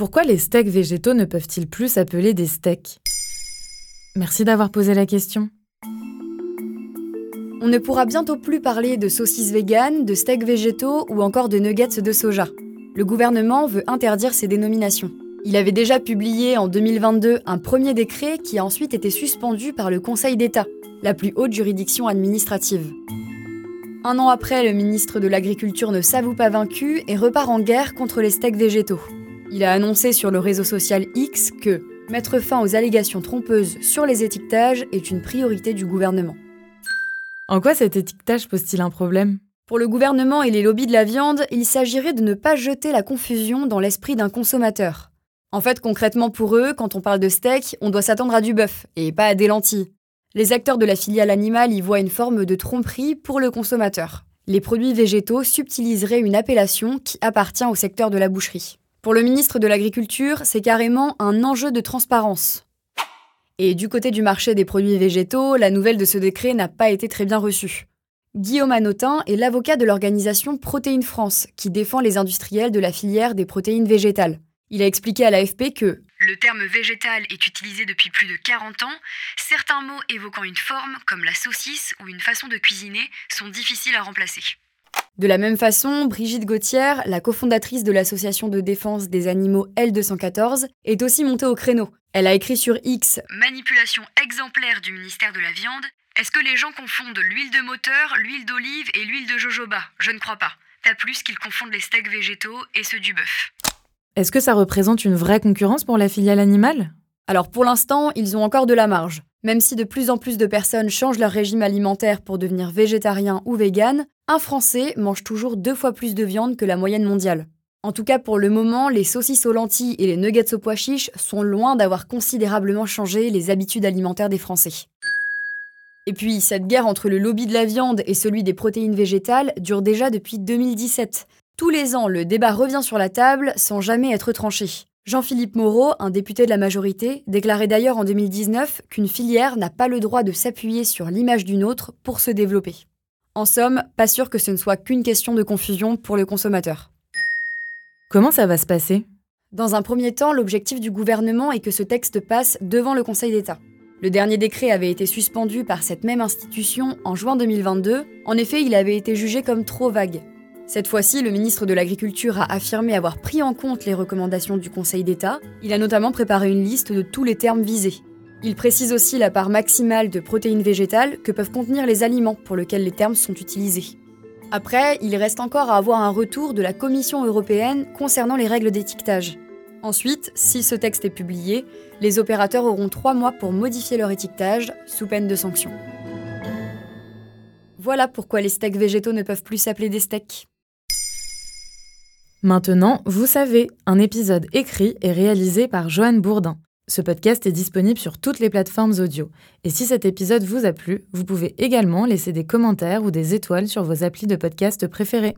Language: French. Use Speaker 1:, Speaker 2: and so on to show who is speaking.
Speaker 1: Pourquoi les steaks végétaux ne peuvent-ils plus s'appeler des steaks? Merci d'avoir posé la question.
Speaker 2: On ne pourra bientôt plus parler de saucisses véganes, de steaks végétaux ou encore de nuggets de soja. Le gouvernement veut interdire ces dénominations. Il avait déjà publié en 2022 un premier décret qui a ensuite été suspendu par le Conseil d'État, la plus haute juridiction administrative. Un an après, le ministre de l'Agriculture ne s'avoue pas vaincu et repart en guerre contre les steaks végétaux. Il a annoncé sur le réseau social X que mettre fin aux allégations trompeuses sur les étiquetages est une priorité du gouvernement.
Speaker 1: En quoi cet étiquetage pose-t-il un problème?
Speaker 2: Pour le gouvernement et les lobbies de la viande, il s'agirait de ne pas jeter la confusion dans l'esprit d'un consommateur. En fait, concrètement pour eux, quand on parle de steak, on doit s'attendre à du bœuf et pas à des lentilles. Les acteurs de la filiale animale y voient une forme de tromperie pour le consommateur. Les produits végétaux subtiliseraient une appellation qui appartient au secteur de la boucherie. Pour le ministre de l'Agriculture, c'est carrément un enjeu de transparence. Et du côté du marché des produits végétaux, la nouvelle de ce décret n'a pas été très bien reçue. Guillaume Anotin est l'avocat de l'organisation Protéines France, qui défend les industriels de la filière des protéines végétales. Il a expliqué à l'AFP que
Speaker 3: le terme végétal est utilisé depuis plus de 40 ans. Certains mots évoquant une forme, comme la saucisse ou une façon de cuisiner, sont difficiles à remplacer.
Speaker 2: De la même façon, Brigitte Gauthier, la cofondatrice de l'association de défense des animaux L214, est aussi montée au créneau. Elle a écrit sur X
Speaker 3: Manipulation exemplaire du ministère de la Viande. Est-ce que les gens confondent l'huile de moteur, l'huile d'olive et l'huile de jojoba? Je ne crois pas. Pas plus qu'ils confondent les steaks végétaux et ceux du bœuf.
Speaker 1: Est-ce que ça représente une vraie concurrence pour la filiale animale?
Speaker 2: Alors pour l'instant, ils ont encore de la marge. Même si de plus en plus de personnes changent leur régime alimentaire pour devenir végétarien ou vegan, un Français mange toujours deux fois plus de viande que la moyenne mondiale. En tout cas, pour le moment, les saucisses aux lentilles et les nuggets aux pois chiches sont loin d'avoir considérablement changé les habitudes alimentaires des Français. Et puis, cette guerre entre le lobby de la viande et celui des protéines végétales dure déjà depuis 2017. Tous les ans, le débat revient sur la table sans jamais être tranché. Jean-Philippe Moreau, un député de la majorité, déclarait d'ailleurs en 2019 qu'une filière n'a pas le droit de s'appuyer sur l'image d'une autre pour se développer. En somme, pas sûr que ce ne soit qu'une question de confusion pour le consommateur.
Speaker 1: Comment ça va se passer?
Speaker 2: Dans un premier temps, l'objectif du gouvernement est que ce texte passe devant le Conseil d'État. Le dernier décret avait été suspendu par cette même institution en juin 2022. En effet, il avait été jugé comme trop vague. Cette fois-ci, le ministre de l'Agriculture a affirmé avoir pris en compte les recommandations du Conseil d'État. Il a notamment préparé une liste de tous les termes visés. Il précise aussi la part maximale de protéines végétales que peuvent contenir les aliments pour lesquels les termes sont utilisés. Après, il reste encore à avoir un retour de la Commission européenne concernant les règles d'étiquetage. Ensuite, si ce texte est publié, les opérateurs auront trois mois pour modifier leur étiquetage sous peine de sanctions. Voilà pourquoi les steaks végétaux ne peuvent plus s'appeler des steaks.
Speaker 1: Maintenant, vous savez, un épisode écrit et réalisé par Joanne Bourdin. Ce podcast est disponible sur toutes les plateformes audio. Et si cet épisode vous a plu, vous pouvez également laisser des commentaires ou des étoiles sur vos applis de podcast préférés.